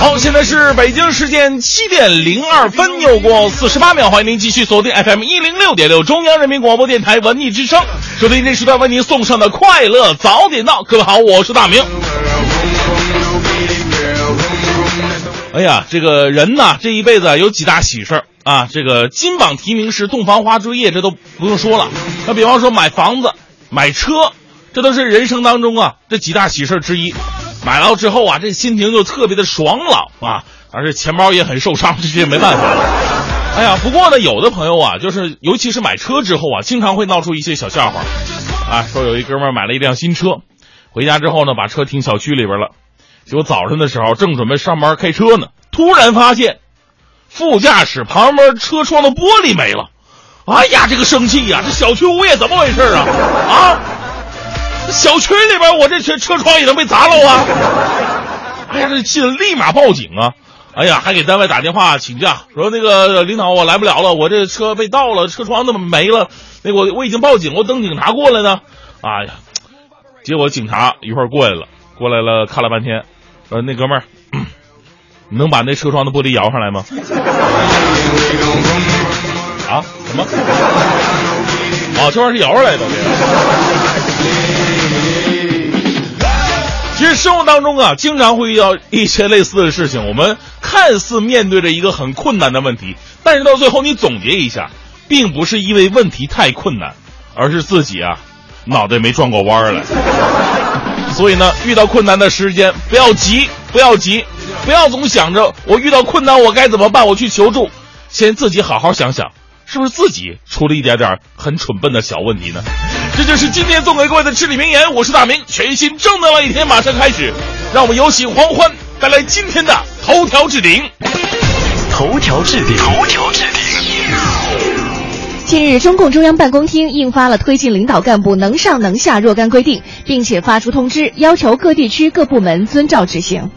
好，现在是北京时间七点零二分，又过四十八秒，欢迎您继续锁定 FM 一零六点六中央人民广播电台文艺之声，收听这时段为您送上的快乐早点到。各位好，我是大明。哎呀，这个人呐，这一辈子有几大喜事儿啊，这个金榜题名时、洞房花烛夜，这都不用说了。那比方说买房子、买车，这都是人生当中啊这几大喜事儿之一。买了之后啊，这心情就特别的爽朗啊，而且钱包也很受伤，这也没办法。哎呀，不过呢，有的朋友啊，就是尤其是买车之后啊，经常会闹出一些小笑话，啊，说有一哥们儿买了一辆新车，回家之后呢，把车停小区里边了，结果早上的时候正准备上班开车呢，突然发现副驾驶旁边车窗的玻璃没了，哎呀，这个生气呀，这小区物业怎么回事啊？啊！小区里边，我这车车窗也能被砸了啊！哎呀，这气得立马报警啊！哎呀，还给单位打电话请假，说那个领导我来不了了，我这车被盗了，车窗怎么没了？那我我已经报警，我等警察过来呢。哎呀，结果警察一会儿过来了，过来了看了半天，说那哥们儿，你 能把那车窗的玻璃摇上来吗？啊？什么？啊，这玩意儿是摇上来的。其实生活当中啊，经常会遇到一些类似的事情。我们看似面对着一个很困难的问题，但是到最后你总结一下，并不是因为问题太困难，而是自己啊脑袋没转过弯儿来。所以呢，遇到困难的时间不要急，不要急，不要总想着我遇到困难我该怎么办，我去求助。先自己好好想想，是不是自己出了一点点很蠢笨的小问题呢？这就是今天送给各位的至理名言。我是大明，全新正能量一天马上开始，让我们有请黄欢带来今天的头条置顶。头条置顶，头条置顶。近日，中共中央办公厅印发了推进领导干部能上能下若干规定，并且发出通知，要求各地区各部门遵照执行。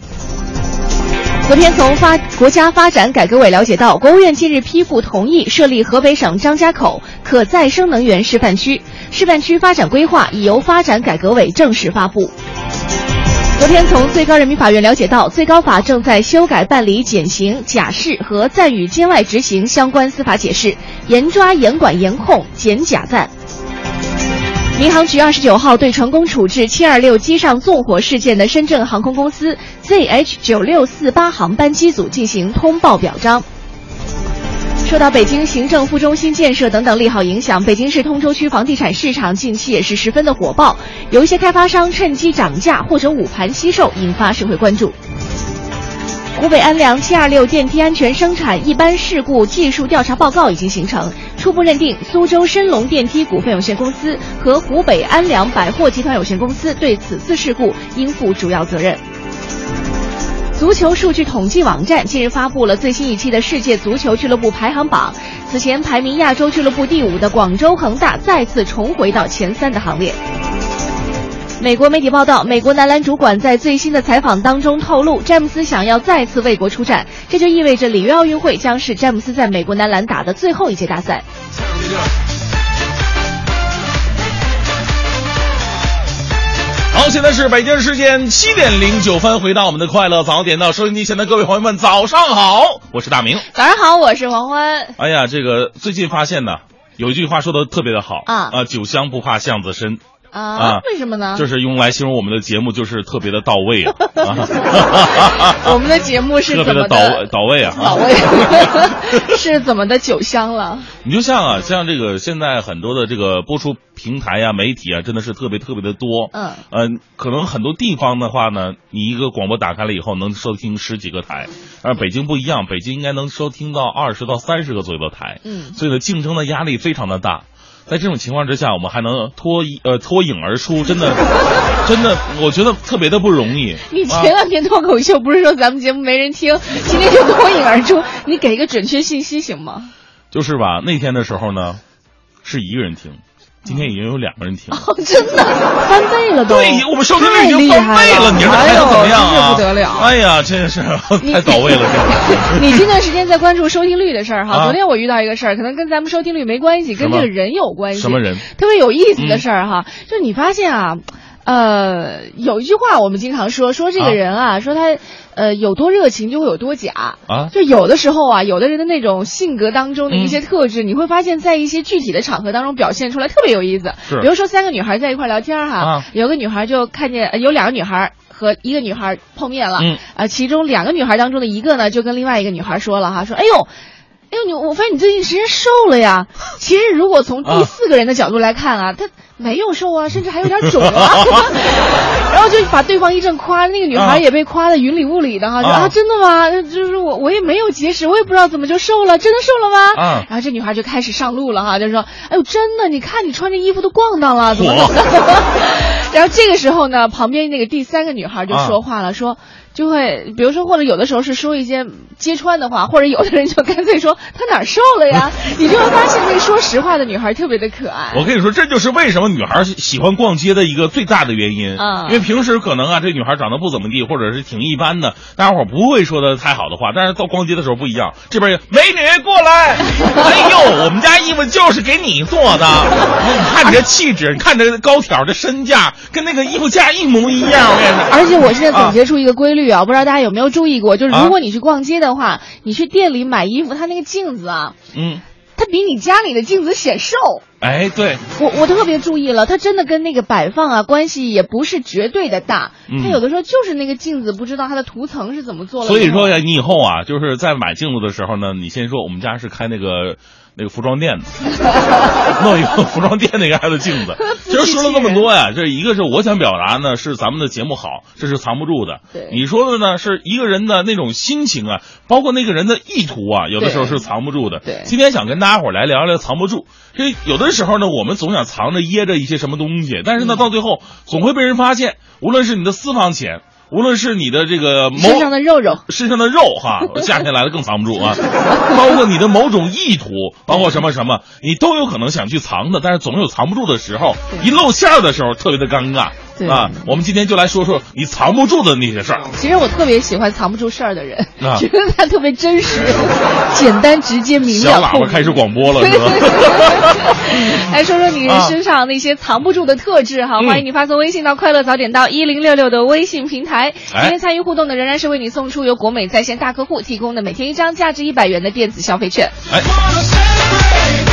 昨天从发国家发展改革委了解到，国务院近日批复同意设立河北省张家口可再生能源示范区，示范区发展规划已由发展改革委正式发布。昨天从最高人民法院了解到，最高法正在修改办理减刑、假释和暂予监外执行相关司法解释，严抓、严管、严控减假暂。民航局二十九号对成功处置七二六机上纵火事件的深圳航空公司 ZH 九六四八航班机组进行通报表彰。受到北京行政副中心建设等等利好影响，北京市通州区房地产市场近期也是十分的火爆，有一些开发商趁机涨价或者捂盘惜售，引发社会关注。湖北安良七二六电梯安全生产一般事故技术调查报告已经形成，初步认定苏州申龙电梯股份有限公司和湖北安良百货集团有限公司对此次事故应负主要责任。足球数据统计网站近日发布了最新一期的世界足球俱乐部排行榜，此前排名亚洲俱乐部第五的广州恒大再次重回到前三的行列。美国媒体报道，美国男篮主管在最新的采访当中透露，詹姆斯想要再次为国出战，这就意味着里约奥运会将是詹姆斯在美国男篮打的最后一届大赛。好，现在是北京时间七点零九分，回到我们的快乐早点到收音机前的各位朋友们，早上好，我是大明。早上好，我是黄欢。哎呀，这个最近发现呢，有一句话说的特别的好啊啊，酒香不怕巷子深。啊啊，为什么呢？就是用来形容我们的节目，就是特别的到位啊！我们的节目是特别的到到位啊！到位 是怎么的酒香了？你就像啊，像这个现在很多的这个播出平台呀、媒体啊，真的是特别特别的多。嗯嗯，可能很多地方的话呢，你一个广播打开了以后，能收听十几个台，而北京不一样，北京应该能收听到二十到三十个左右的台。嗯所以呢，竞争的压力非常的大。在这种情况之下，我们还能脱衣呃脱颖而出，真的，真的，我觉得特别的不容易。你前两天脱口秀不是说咱们节目没人听，今天就脱颖而出，你给一个准确信息行吗？就是吧，那天的时候呢，是一个人听。今天已经有两个人听，哦，真的翻倍了都。对，我们收听率已经翻倍了，你说还能怎么样啊？不得了！哎呀，真是 太到位了，这。你这段时间在关注收听率的事儿哈？昨天我遇到一个事儿，可能跟咱们收听率没关系，跟这个人有关系。什么人？特别有意思的事儿哈，就你发现啊。呃，有一句话我们经常说，说这个人啊，说他呃有多热情就会有多假啊。就有的时候啊，有的人的那种性格当中的一些特质，你会发现在一些具体的场合当中表现出来，特别有意思。是。比如说三个女孩在一块聊天哈，有个女孩就看见有两个女孩和一个女孩碰面了，嗯，啊，其中两个女孩当中的一个呢，就跟另外一个女孩说了哈，说哎呦。哎呦，你我发现你最近时间瘦了呀！其实如果从第四个人的角度来看啊，他没有瘦啊，甚至还有点肿啊。然后就把对方一阵夸，那个女孩也被夸的云里雾里的哈，说啊真的吗？就是我我也没有节食，我也不知道怎么就瘦了，真的瘦了吗？然后这女孩就开始上路了哈，就说哎呦真的，你看你穿这衣服都逛荡了，怎么怎么的。然后这个时候呢，旁边那个第三个女孩就说话了，说。就会，比如说，或者有的时候是说一些揭穿的话，或者有的人就干脆说她哪瘦了呀？你就会发现那个说实话的女孩特别的可爱。我跟你说，这就是为什么女孩喜欢逛街的一个最大的原因。嗯，因为平时可能啊，这女孩长得不怎么地，或者是挺一般的，大家伙不会说的太好的话。但是到逛街的时候不一样，这边美女过来，哎呦，我们家衣服就是给你做的。你看你这气质，你看这高挑的身价，跟那个衣服价一模一样。而且我现在总结出一个规律。啊，不知道大家有没有注意过，就是如果你去逛街的话，你去店里买衣服，它那个镜子啊，嗯，它比你家里的镜子显瘦。哎，对我我特别注意了，它真的跟那个摆放啊关系也不是绝对的大，它有的时候就是那个镜子不知道它的涂层是怎么做的。所以说呀，你以后啊，就是在买镜子的时候呢，你先说我们家是开那个。那个服装店的，弄一个服装店那个的镜子。其实说了这么多呀，这一个是我想表达呢，是咱们的节目好，这是藏不住的。对，你说的呢，是一个人的那种心情啊，包括那个人的意图啊，有的时候是藏不住的。对，今天想跟大家伙来聊聊藏不住。这有的时候呢，我们总想藏着掖着一些什么东西，但是呢，到最后总会被人发现。无论是你的私房钱。无论是你的这个身上的肉肉，身上的肉哈，夏天来了更藏不住啊。包括你的某种意图，包括什么什么，你都有可能想去藏的，但是总有藏不住的时候，一露馅儿的时候特别的尴尬。啊，我们今天就来说说你藏不住的那些事儿。其实我特别喜欢藏不住事儿的人，觉得他特别真实、简单、直接、明了。小喇叭开始广播了，是吧？来说说你身上那些藏不住的特质哈，欢迎你发送微信到“快乐早点到一零六六”的微信平台。今天参与互动的仍然是为你送出由国美在线大客户提供的每天一张价值一百元的电子消费券。哎。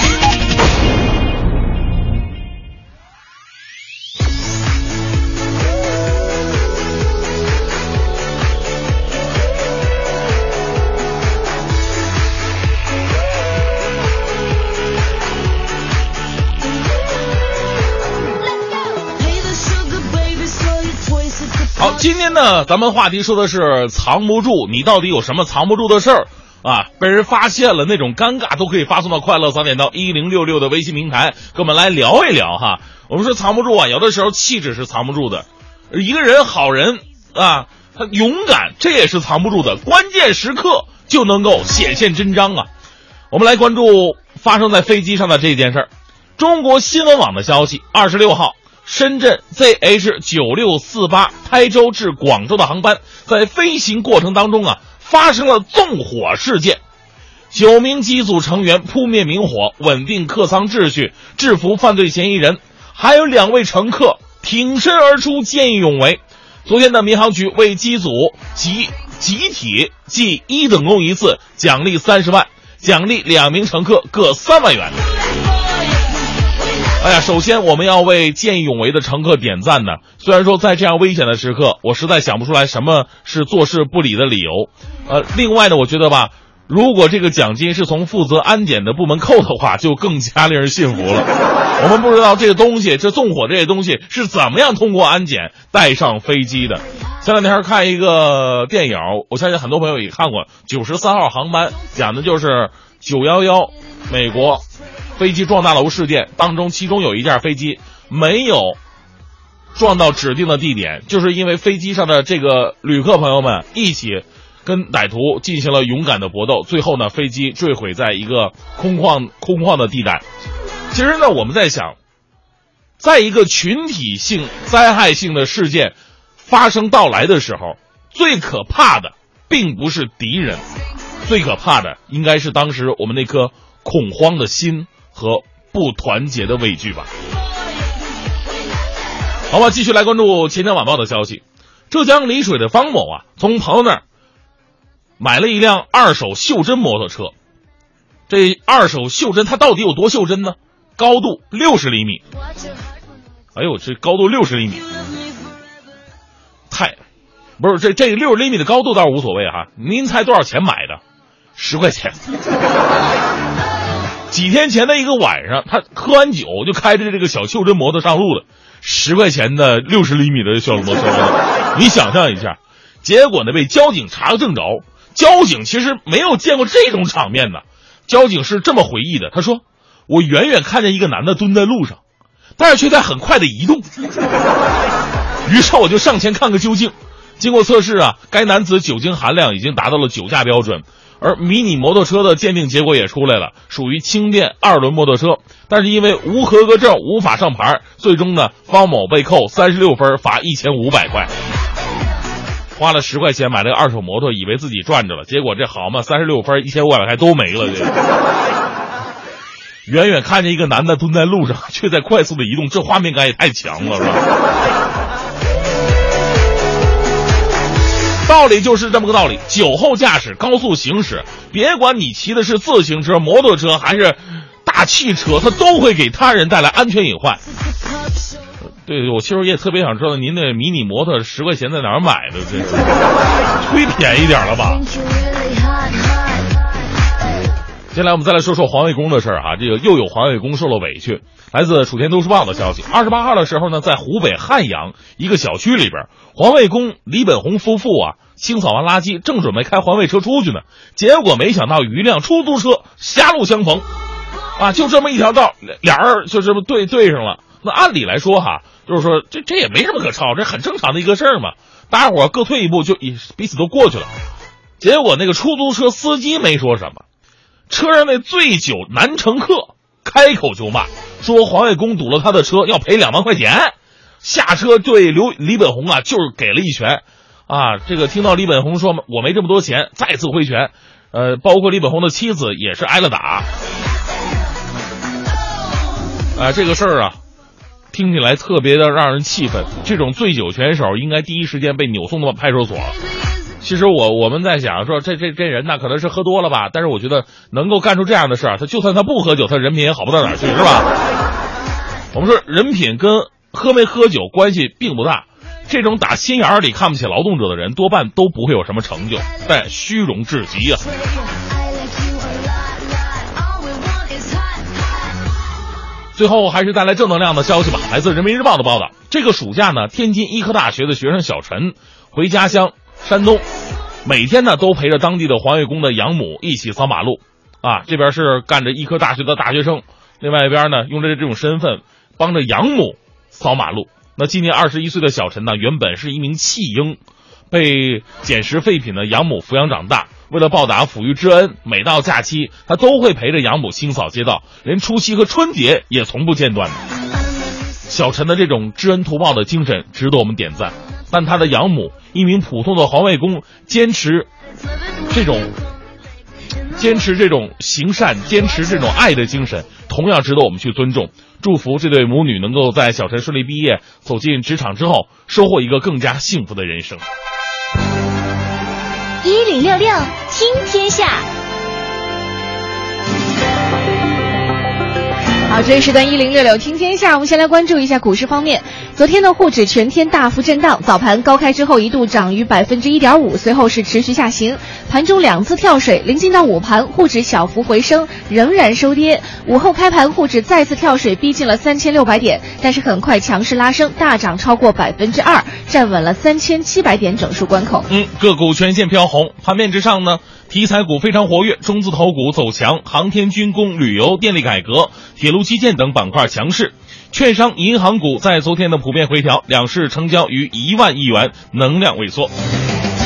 今天呢，咱们话题说的是藏不住，你到底有什么藏不住的事儿啊？被人发现了那种尴尬，都可以发送到快乐早点到一零六六的微信平台，跟我们来聊一聊哈。我们说藏不住啊，有的时候气质是藏不住的，一个人好人啊，他勇敢这也是藏不住的，关键时刻就能够显现真章啊。我们来关注发生在飞机上的这件事儿，中国新闻网的消息，二十六号。深圳 ZH 九六四八台州至广州的航班在飞行过程当中啊，发生了纵火事件，九名机组成员扑灭明火，稳定客舱秩序，制服犯罪嫌疑人，还有两位乘客挺身而出，见义勇为。昨天的民航局为机组集集体记一等功一次，奖励三十万，奖励两名乘客各三万元。哎呀，首先我们要为见义勇为的乘客点赞呢。虽然说在这样危险的时刻，我实在想不出来什么是坐视不理的理由。呃，另外呢，我觉得吧，如果这个奖金是从负责安检的部门扣的话，就更加令人信服了。我们不知道这个东西，这纵火这些东西是怎么样通过安检带上飞机的。前两天看一个电影，我相信很多朋友也看过《九十三号航班》，讲的就是九幺幺美国飞机撞大楼事件当中，其中有一架飞机没有撞到指定的地点，就是因为飞机上的这个旅客朋友们一起跟歹徒进行了勇敢的搏斗，最后呢，飞机坠毁在一个空旷空旷的地带。其实呢，我们在想，在一个群体性灾害性的事件发生到来的时候，最可怕的并不是敌人，最可怕的应该是当时我们那颗恐慌的心和不团结的畏惧吧。好吧，继续来关注《钱江晚报》的消息。浙江丽水的方某啊，从朋友那儿买了一辆二手袖珍摩托车。这二手袖珍它到底有多袖珍呢？高度六十厘米。哎呦，这高度六十厘米，太不是这这六十厘米的高度倒是无所谓哈。您猜多少钱买的？十块钱。几天前的一个晚上，他喝完酒就开着这个小袖珍摩托上路了。十块钱的六十厘米的小摩托，你想象一下，结果呢被交警查个正着。交警其实没有见过这种场面呢。交警是这么回忆的：“他说，我远远看见一个男的蹲在路上，但是却在很快的移动。于是我就上前看个究竟。经过测试啊，该男子酒精含量已经达到了酒驾标准。”而迷你摩托车的鉴定结果也出来了，属于轻便二轮摩托车，但是因为无合格证无法上牌，最终呢，方某被扣三十六分，罚一千五百块。花了十块钱买了个二手摩托，以为自己赚着了，结果这好嘛，三十六分一千五百块都没了。这远远看见一个男的蹲在路上，却在快速的移动，这画面感也太强了，是吧？道理就是这么个道理，酒后驾驶高速行驶，别管你骑的是自行车、摩托车还是大汽车，它都会给他人带来安全隐患。对，我其实也特别想知道您那迷你摩托十块钱在哪儿买的？这忒 便宜点了吧？接下来我们再来说说环卫工的事儿哈，这个又有环卫工受了委屈。来自《楚天都市报》的消息，二十八号的时候呢，在湖北汉阳一个小区里边，环卫工李本红夫妇啊清扫完垃圾，正准备开环卫车出去呢，结果没想到与一辆出租车狭路相逢，啊，就这么一条道，俩人就这么对对上了。那按理来说哈，就是说这这也没什么可吵，这很正常的一个事儿嘛，大家伙各退一步就彼彼此都过去了。结果那个出租车司机没说什么。车上那醉酒男乘客开口就骂，说环卫工堵了他的车要赔两万块钱。下车对刘李本红啊就是给了一拳，啊，这个听到李本红说我没这么多钱，再次挥拳，呃，包括李本红的妻子也是挨了打。啊，这个事儿啊，听起来特别的让人气愤。这种醉酒拳手应该第一时间被扭送到派出所。其实我我们在想说，这这这人呢，可能是喝多了吧？但是我觉得能够干出这样的事儿，他就算他不喝酒，他人品也好不到哪儿去，是吧？我们说人品跟喝没喝酒关系并不大。这种打心眼里看不起劳动者的人，多半都不会有什么成就，但虚荣至极啊。最后还是带来正能量的消息吧。来自人民日报的报道，这个暑假呢，天津医科大学的学生小陈回家乡。山东，每天呢都陪着当地的环卫工的养母一起扫马路，啊，这边是干着医科大学的大学生，另外一边呢用着这种身份帮着养母扫马路。那今年二十一岁的小陈呢，原本是一名弃婴，被捡拾废品的养母抚养长大。为了报答抚育之恩，每到假期他都会陪着养母清扫街道，连除夕和春节也从不间断。小陈的这种知恩图报的精神值得我们点赞。但他的养母，一名普通的环卫工，坚持这种坚持这种行善、坚持这种爱的精神，同样值得我们去尊重。祝福这对母女能够在小陈顺利毕业、走进职场之后，收获一个更加幸福的人生。一零六六听天下。好，这一时段一零六六听天下，我们先来关注一下股市方面。昨天的沪指全天大幅震荡，早盘高开之后一度涨逾百分之一点五，随后是持续下行，盘中两次跳水，临近到午盘，沪指小幅回升，仍然收跌。午后开盘，沪指再次跳水，逼近了三千六百点，但是很快强势拉升，大涨超过百分之二，站稳了三千七百点整数关口。嗯，个股全线飘红，盘面之上呢，题材股非常活跃，中字头股走强，航天军工、旅游、电力改革、铁路基建等板块强势。券商、银行股在昨天的普遍回调，两市成交逾一万亿元，能量萎缩。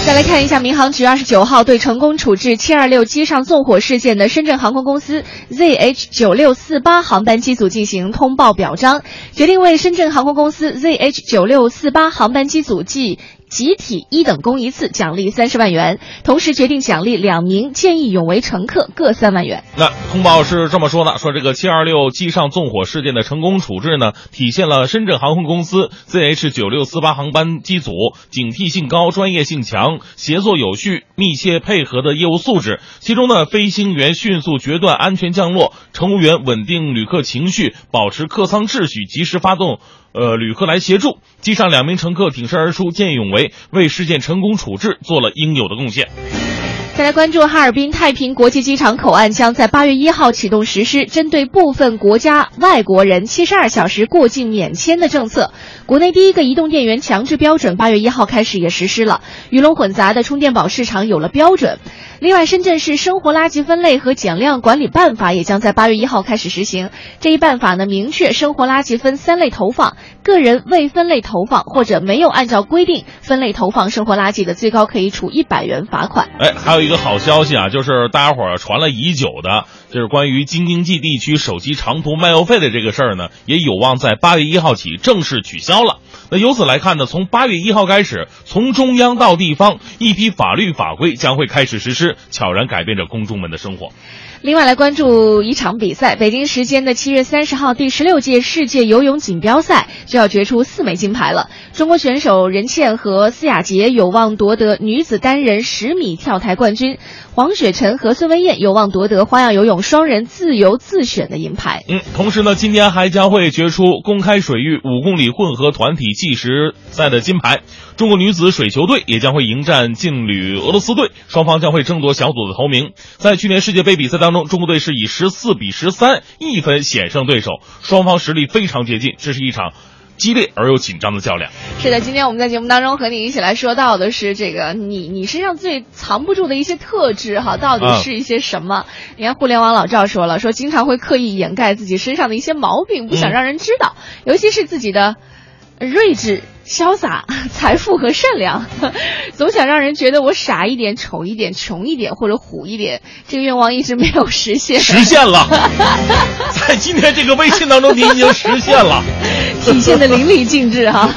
再来看一下，民航局二十九号对成功处置七二六机上纵火事件的深圳航空公司 ZH 九六四八航班机组进行通报表彰，决定为深圳航空公司 ZH 九六四八航班机组记。集体一等功一次，奖励三十万元，同时决定奖励两名见义勇为乘客各三万元。那通报是这么说的：说这个七二六机上纵火事件的成功处置呢，体现了深圳航空公司 ZH 九六四八航班机组警惕性高、专业性强、协作有序、密切配合的业务素质。其中呢，飞行员迅速决断、安全降落，乘务员稳定旅客情绪、保持客舱秩序、及时发动。呃，旅客来协助，机上两名乘客挺身而出，见义勇为，为事件成功处置做了应有的贡献。再来关注哈尔滨太平国际机场口岸将在八月一号启动实施针对部分国家外国人七十二小时过境免签的政策。国内第一个移动电源强制标准八月一号开始也实施了，鱼龙混杂的充电宝市场有了标准。另外，深圳市生活垃圾分类和减量管理办法也将在八月一号开始实行。这一办法呢，明确生活垃圾分三类投放，个人未分类投放或者没有按照规定分类投放生活垃圾的，最高可以处一百元罚款。哎，还有一个好消息啊，就是大家伙儿传了已久的，就是关于京津冀地区手机长途漫游费的这个事儿呢，也有望在八月一号起正式取消了。由此来看呢，从八月一号开始，从中央到地方，一批法律法规将会开始实施，悄然改变着公众们的生活。另外来关注一场比赛，北京时间的七月三十号，第十六届世界游泳锦标赛就要决出四枚金牌了。中国选手任茜和司雅杰有望夺得女子单人十米跳台冠军，黄雪晨和孙文燕有望夺得花样游泳双人自由自选的银牌。嗯，同时呢，今天还将会决出公开水域五公里混合团体计时赛的金牌。中国女子水球队也将会迎战劲旅俄罗斯队，双方将会争夺小组的头名。在去年世界杯比赛当中，中国队是以十四比十三一分险胜对手，双方实力非常接近，这是一场激烈而又紧张的较量。是的，今天我们在节目当中和你一起来说到的是这个你你身上最藏不住的一些特质哈，到底是一些什么？你看互联网老赵说了，说经常会刻意掩盖自己身上的一些毛病，不想让人知道，尤其是自己的睿智。潇洒、财富和善良，总想让人觉得我傻一点、丑一点、穷一点或者虎一点。这个愿望一直没有实现。实现了，在今天这个微信当中，你已经实现了，体现的淋漓尽致哈。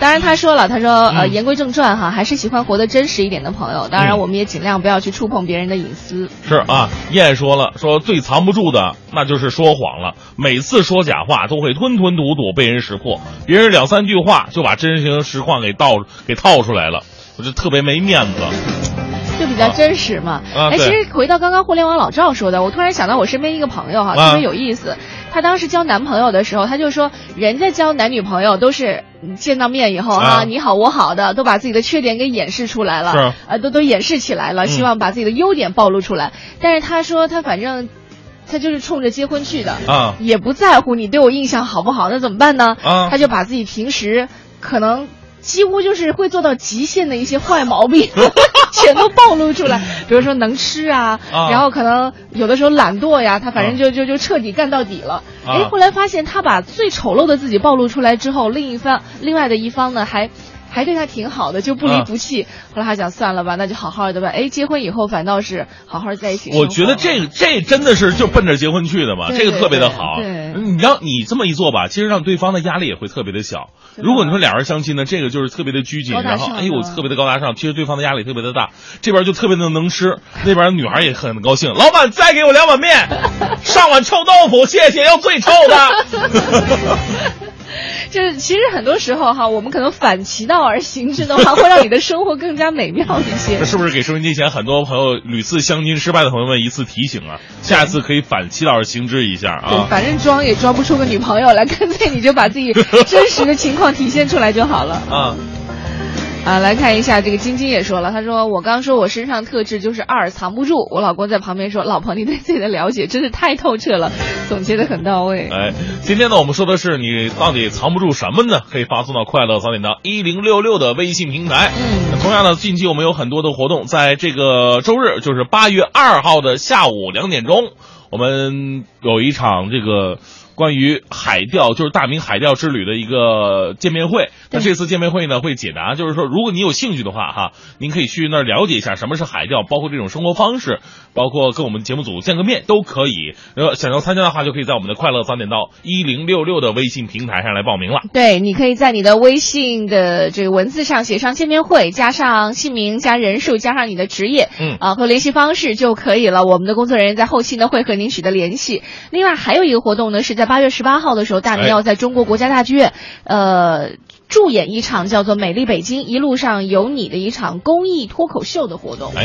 当然他说了，他说呃，言归正传哈，还是喜欢活得真实一点的朋友。当然，我们也尽量不要去触碰别人的隐私。是啊，燕说了，说最藏不住的那就是说谎了。每次说假话都会吞吞吐吐，被人识破。别人两三句话就把真。真情实况给倒给套出来了，我就特别没面子，就比较真实嘛。哎，其实回到刚刚互联网老赵说的，我突然想到我身边一个朋友哈，特别有意思。他当时交男朋友的时候，他就说，人家交男女朋友都是见到面以后啊，你好我好的，都把自己的缺点给掩饰出来了，啊，都都掩饰起来了，希望把自己的优点暴露出来。但是他说他反正。他就是冲着结婚去的啊，也不在乎你对我印象好不好，那怎么办呢？啊，他就把自己平时可能几乎就是会做到极限的一些坏毛病，全都暴露出来。比如说能吃啊，然后可能有的时候懒惰呀，他反正就就就彻底干到底了。哎，后来发现他把最丑陋的自己暴露出来之后，另一方另外的一方呢还。还对他挺好的，就不离不弃。后来他讲算了吧，那就好好的吧。哎，结婚以后反倒是好好在一起。我觉得这个这真的是就奔着结婚去的嘛，这个特别的好。对你让你这么一做吧，其实让对方的压力也会特别的小。如果你说俩人相亲呢，这个就是特别的拘谨，然后哎呦特别的高大上，其实对方的压力特别的大。这边就特别的能吃，那边女孩也很高兴。老板再给我两碗面，上碗臭豆腐，谢谢，要最臭的。就是其实很多时候哈，我们可能反其道而行之的话，会让你的生活更加美妙一些这。是不是给收音机前很多朋友屡次相亲失败的朋友们一次提醒啊？下次可以反其道而行之一下啊对，啊！反正装也装不出个女朋友来，干脆你就把自己真实的情况体现出来就好了。啊，啊，来看一下这个晶晶也说了，她说我刚说我身上特质就是二藏不住，我老公在旁边说，老婆你对自己的了解真是太透彻了，总结的很到位。哎，今天呢，我们说的是你到底藏不住什么呢？可以发送到快乐早点到一零六六的微信平台。嗯，同样呢，近期我们有很多的活动，在这个周日，就是八月二号的下午两点钟，我们有一场这个关于海钓，就是大明海钓之旅的一个见面会。那这次见面会呢，会解答，就是说，如果你有兴趣的话，哈，您可以去那儿了解一下什么是海钓，包括这种生活方式，包括跟我们节目组见个面都可以。呃，想要参加的话，就可以在我们的快乐早点到一零六六的微信平台上来报名了。对，你可以在你的微信的这个文字上写上见面会，加上姓名、加人数、加上你的职业，嗯啊和联系方式就可以了。我们的工作人员在后期呢会和您取得联系。另外还有一个活动呢，是在八月十八号的时候，大明哎要在中国国家大剧院，呃。助演一场叫做《美丽北京一路上有你》的一场公益脱口秀的活动。哎，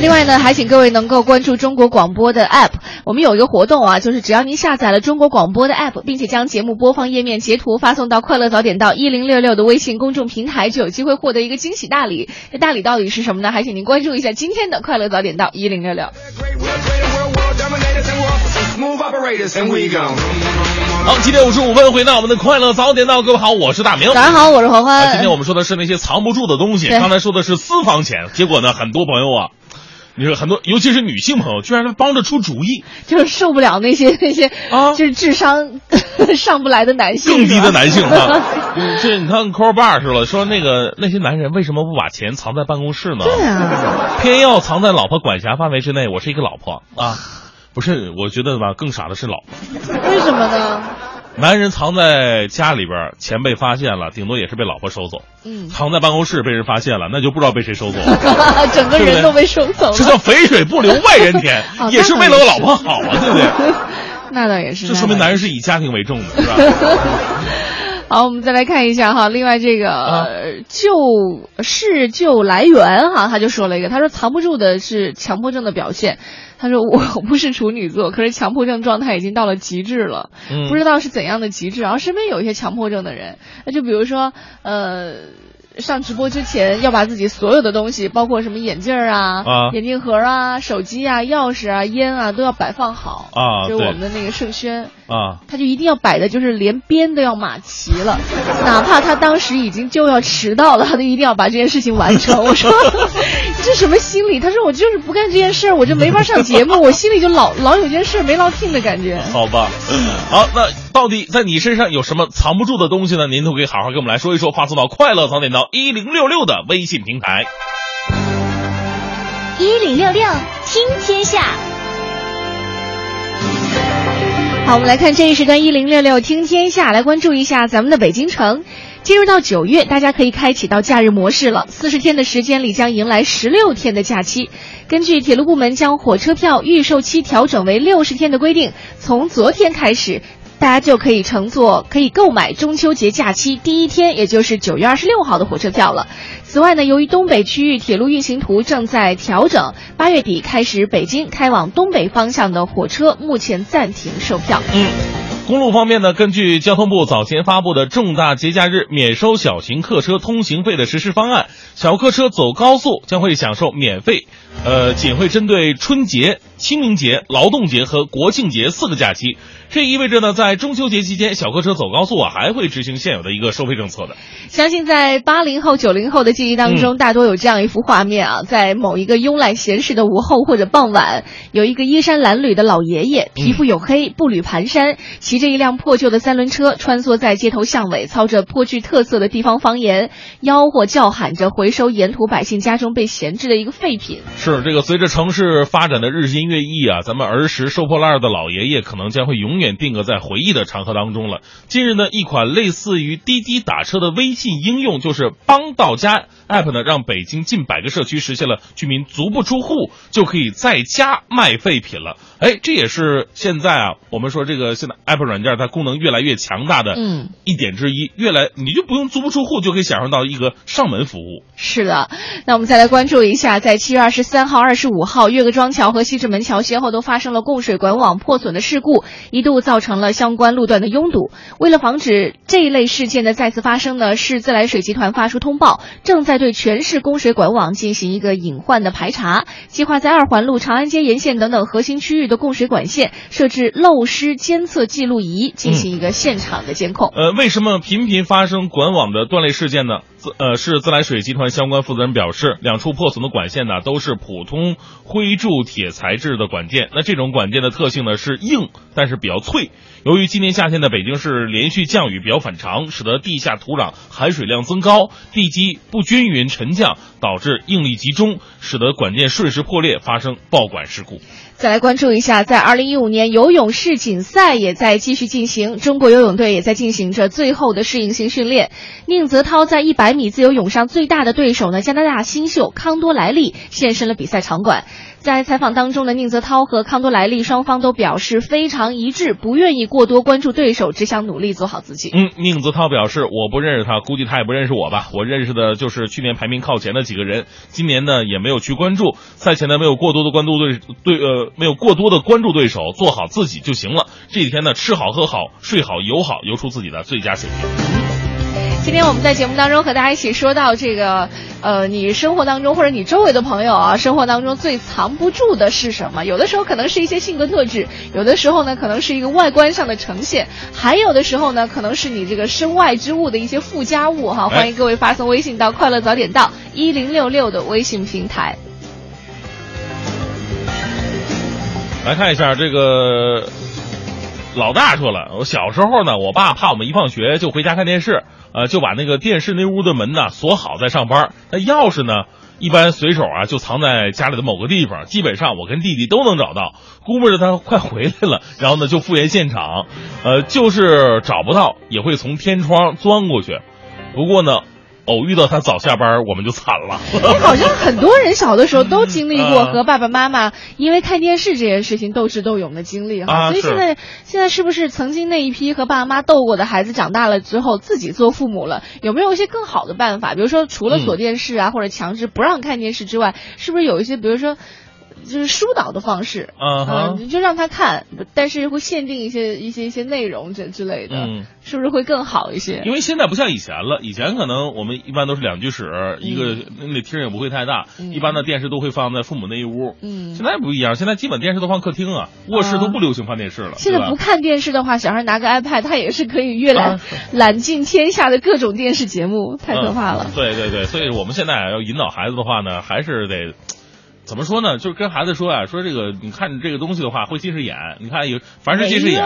另外呢，还请各位能够关注中国广播的 App。我们有一个活动啊，就是只要您下载了中国广播的 App，并且将节目播放页面截图发送到“快乐早点到一零六六”的微信公众平台，就有机会获得一个惊喜大礼。这大礼到底是什么呢？还请您关注一下今天的“快乐早点到一零六六”。And war smooth operators, and we go. 好，七点五十五分，回到我们的快乐早点到，各位好，我是大明。大家好，我是黄欢。啊，今天我们说的是那些藏不住的东西。刚才说的是私房钱，结果呢，很多朋友啊，你说很多，尤其是女性朋友，居然帮着出主意，就是受不了那些 那些啊就是智商 上不来的男性，更低的男性啊。嗯 这你看 Core Bar 说了，说那个那些男人为什么不把钱藏在办公室呢？对啊，偏要藏在老婆管辖范围之内。我是一个老婆啊，不是，我觉得吧，更傻的是老婆。为什么呢？男人藏在家里边，钱被发现了，顶多也是被老婆收走；嗯，藏在办公室被人发现了，那就不知道被谁收走了。整个人都被收走了。这叫肥水不流外人田 哦，也是为了我老婆好啊，对不对？那倒也是，这说明男人是以家庭为重的，是吧？好，我们再来看一下哈，另外这个、啊呃救是救来源哈，他就说了一个，他说藏不住的是强迫症的表现。他说我不是处女座，可是强迫症状态已经到了极致了，嗯不知道是怎样的极致。然后身边有一些强迫症的人，那就比如说呃。上直播之前要把自己所有的东西，包括什么眼镜儿啊、啊眼镜盒啊、手机啊、钥匙啊、烟啊，都要摆放好啊就是我们的那个盛轩，啊，他就一定要摆的，就是连边都要码齐了，哪怕他当时已经就要迟到了，他都一定要把这件事情完成。我说 这什么心理？他说我就是不干这件事儿，我就没法上节目，我心里就老老有件事没落听的感觉。好吧。好，那到底在你身上有什么藏不住的东西呢？您都可以好好跟我们来说一说，发送到快乐早点到一零六六的微信平台。一零六六听天下，好，我们来看这一时段一零六六听天下，来关注一下咱们的北京城。进入到九月，大家可以开启到假日模式了。四十天的时间里将迎来十六天的假期。根据铁路部门将火车票预售期调整为六十天的规定，从昨天开始。大家就可以乘坐、可以购买中秋节假期第一天，也就是九月二十六号的火车票了。此外呢，由于东北区域铁路运行图正在调整，八月底开始北京开往东北方向的火车目前暂停售票。嗯。公路方面呢，根据交通部早前发布的重大节假日免收小型客车通行费的实施方案，小客车走高速将会享受免费，呃，仅会针对春节、清明节、劳动节和国庆节四个假期。这意味着呢，在中秋节期间，小客车走高速啊，还会执行现有的一个收费政策的。相信在八零后、九零后的记忆当中，嗯大多有这样一幅画面啊，在某一个慵懒闲适的午后或者傍晚，有一个衣衫褴褛的老爷爷，皮肤黝黑，步履蹒跚，骑着一辆破旧的三轮车，穿梭在街头巷尾，操着颇具特色的地方方言，吆喝叫喊着回收沿途百姓家中被闲置的一个废品。是这个，随着城市发展的日新月异啊，咱们儿时收破烂的老爷爷可能将会永远。远定格在回忆的长河当中了。近日呢，一款类似于滴滴打车的微信应用，就是帮到家 App 呢，让北京近百个社区实现了居民足不出户就可以在家卖废品了。哎，这也是现在啊，我们说这个现在 App 软件它功能越来越强大的嗯一点之一，越来你就不用足不出户就可以享受到一个上门服务。是的，那我们再来关注一下，在七月二十三号、二十五号，岳各庄桥和西直门桥先后都发生了供水管网破损的事故，一度造成了相关路段的拥堵。为了防止这一类事件的再次发生呢，市自来水集团发出通报，正在对全市供水管网进行一个隐患的排查，计划在二环路、长安街沿线等等核心区域的供水管线设置漏失监测记录仪，进行一个现场的监控。呃，为什么频频发生管网的断裂事件呢？呃，是自来水集团相关负责人表示，两处破损的管线呢都是普通灰铸铁材质的管件。那这种管件的特性呢是硬，但是比较脆。由于今年夏天的北京市连续降雨比较反常，使得地下土壤含水量增高，地基不均匀沉降，导致应力集中，使得管件瞬时破裂，发生爆管事故。再来关注一下，在二零一五年游泳世锦赛也在继续进行，中国游泳队也在进行着最后的适应性训练。宁泽涛在一百米自由泳上最大的对手呢，加拿大新秀康多莱利现身了比赛场馆。在采访当中的，宁泽涛和康多莱利双方都表示非常一致，不愿意过多关注对手，只想努力做好自己。嗯，宁泽涛表示，我不认识他，估计他也不认识我吧。我认识的就是去年排名靠前的几个人，今年呢也没有去关注。赛前呢没有过多的关注对对呃没有过多的关注对手，做好自己就行了。这几天呢吃好喝好睡好游好，游出自己的最佳水平。今天我们在节目当中和大家一起说到这个，呃，你生活当中或者你周围的朋友啊，生活当中最藏不住的是什么？有的时候可能是一些性格特质，有的时候呢可能是一个外观上的呈现，还有的时候呢可能是你这个身外之物的一些附加物哈。欢迎各位发送微信到“快乐早点到”一零六六的微信平台。来看一下这个老大说了，我小时候呢，我爸怕我们一放学就回家看电视，呃，就把那个电视那屋的门呢锁好再上班。那钥匙呢，一般随手啊就藏在家里的某个地方，基本上我跟弟弟都能找到。估摸着他快回来了，然后呢就复原现场，呃，就是找不到也会从天窗钻过去。不过呢。偶遇到他早下班，我们就惨了。哎，好像很多人小的时候都经历过 啊和爸爸妈妈因为看电视这件事情斗智斗勇的经历哈。啊所以现在现在是不是曾经那一批和爸妈斗过的孩子，长大了之后自己做父母了，有没有一些更好的办法？比如说除了锁电视啊，或者强制不让看电视之外，是不是有一些比如说？就是疏导的方式，嗯哼你就让他看，但是会限定一些一些一些内容这之类的，嗯是不是会更好一些？因为现在不像以前了，以前可能我们一般都是两居室，一个那厅也不会太大，嗯一般的电视都会放在父母那一屋。嗯现在不一样，现在基本电视都放客厅啊，卧室都不流行放电视了。现在不看电视的话，小孩拿个 iPad，他也是可以阅览、啊揽尽天下的各种电视节目，太可怕了嗯。对对对，所以我们现在要引导孩子的话呢，还是得。怎么说呢？就是跟孩子说啊，说这个，你看这个东西的话会近视眼。你看有，凡是近视眼，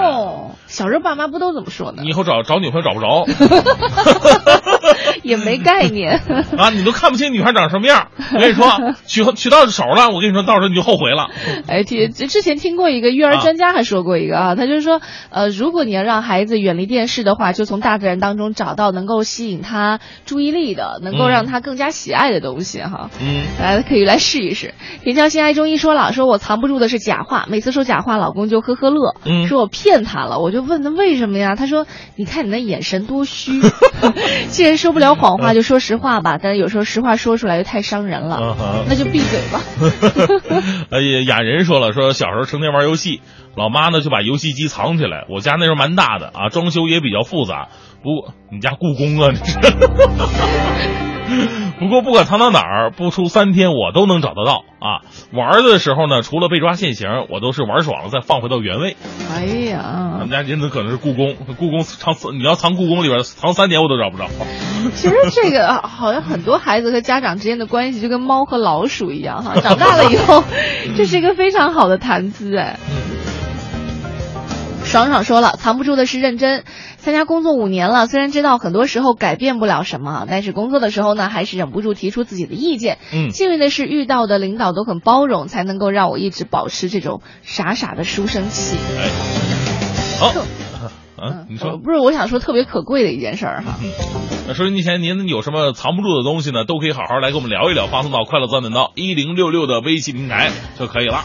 小时候爸妈不都这么说呢你？以后找找女朋友找不着 也没概念。啊，你都看不清女孩长什么样。我跟你说，娶娶到手了，我跟你说，到时候你就后悔了。哎，听之前听过一个育儿专家还说过一个啊，他就是说，呃，如果你要让孩子远离电视的话，就从大自然当中找到能够吸引他注意力的，能够让他更加喜爱的东西哈。嗯，大家可以来试一试。田江心爱中医说了，说我藏不住的是假话，每次说假话，老公就呵呵乐，嗯说我骗他了。我就问他为什么呀？他说，你看你那眼神多虚。既然说不了谎话，就说实话吧。但是有时候实话说出来又太伤人了，嗯哼那就闭嘴吧。哎呀，雅人说了，说小时候成天玩游戏，老妈呢就把游戏机藏起来。我家那时候蛮大的啊，装修也比较复杂。不过你家故宫啊，这是。不过不管藏到哪儿，不出三天我都能找得到啊。玩的时候呢，除了被抓现行，我都是玩爽了再放回到原位。哎咱呀们，家真的可能是故宫，故宫藏你要藏故宫里边藏三年我都找不着。其实这个好像很多孩子和家长之间的关系就跟猫和老鼠一样哈，长大了以后，这是一个非常好的谈资哎。爽爽说了，藏不住的是认真。参加工作五年了，虽然知道很多时候改变不了什么，但是工作的时候呢，还是忍不住提出自己的意见。嗯幸运的是遇到的领导都很包容，才能够让我一直保持这种傻傻的书生气。哎。好嗯，啊，你说。不是我想说特别可贵的一件事儿哈。那收音机前您有什么藏不住的东西呢？都可以好好来跟我们聊一聊，发送到快乐钻点到一零六六的微信平台就可以了。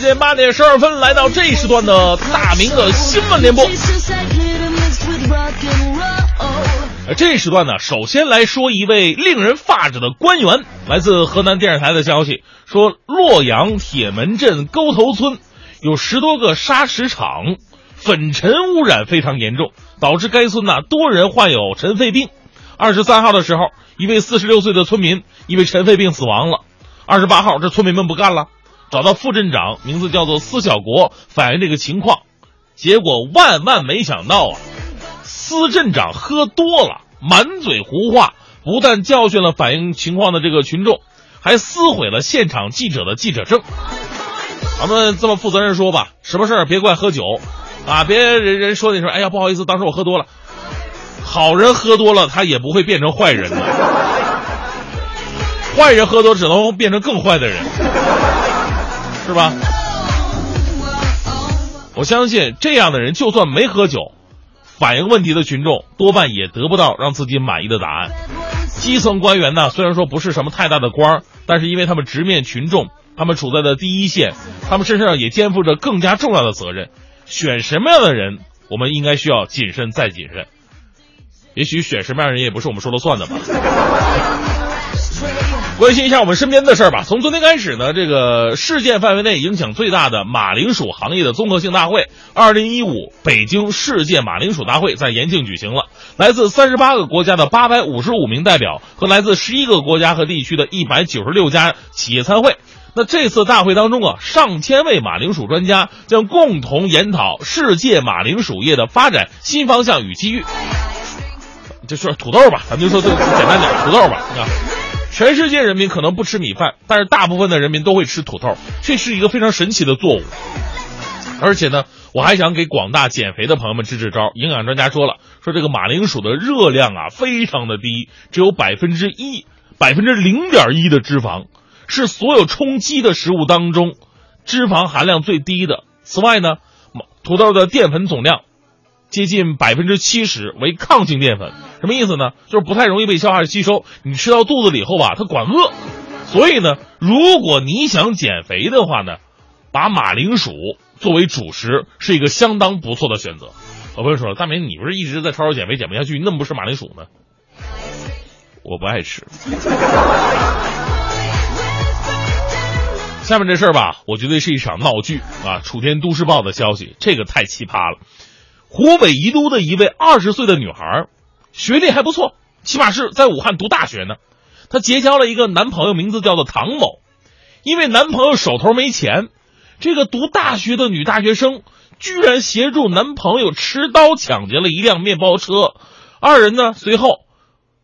时间八点十二分，来到这一时段的大明的新闻联播。这时段呢，首先来说一位令人发指的官员。来自河南电视台的消息说，洛阳铁门镇沟头村有十多个砂石场，粉尘污染非常严重，导致该村呢多人患有尘肺病。二十三号的时候，一位四十六岁的村民因为尘肺病死亡了。二十八号，这村民们不干了，找到副镇长，名字叫做司小国，反映这个情况。结果万万没想到啊，司镇长喝多了，满嘴胡话，不但教训了反映情况的这个群众，还撕毁了现场记者的记者证。咱们这么负责任说吧，什么事儿别怪喝酒，啊，别人人说你说，哎呀，不好意思，当时我喝多了。好人喝多了，他也不会变成坏人的。坏人喝多只能变成更坏的人，是吧？我相信这样的人，就算没喝酒，反映问题的群众多半也得不到让自己满意的答案。基层官员呢，虽然说不是什么太大的官儿，但是因为他们直面群众，他们处在的第一线，他们身上也肩负着更加重要的责任。选什么样的人，我们应该需要谨慎再谨慎。也许选什么样的人也不是我们说了算的吧。关心一下我们身边的事儿吧。从昨天开始呢，这个事件范围内影响最大的马铃薯行业的综合性大会——二零一五北京世界马铃薯大会，在延庆举行了。来自三十八个国家的八百五十五名代表和来自十一个国家和地区的一百九十六家企业参会。那这次大会当中啊，上千位马铃薯专家将共同研讨世界马铃薯业的发展新方向与机遇。就说土豆吧，咱们就说这简单点，土豆吧啊。全世界人民可能不吃米饭，但是大部分的人民都会吃土豆，这是一个非常神奇的作物。而且呢，我还想给广大减肥的朋友们支支招。营养专家说了，说这个马铃薯的热量啊非常的低，只有百分之一、百分之零点一的脂肪，是所有充饥的食物当中脂肪含量最低的。此外呢，土豆的淀粉总量接近百分之七十为抗性淀粉，什么意思呢？就是不太容易被消化吸收，你吃到肚子里以后吧，它管饿。所以呢，如果你想减肥的话呢，把马铃薯作为主食是一个相当不错的选择。我朋友说了，大明，你不是一直在超市减肥减不下去，你怎么不吃马铃薯呢？我不爱吃。下面这事儿吧，我觉得是一场闹剧啊！楚天都市报的消息，这个太奇葩了。湖北宜都的一位二十岁的女孩，学历还不错，起码是在武汉读大学呢。她结交了一个男朋友，名字叫做唐某。因为男朋友手头没钱，这个读大学的女大学生居然协助男朋友持刀抢劫了一辆面包车。二人呢，随后，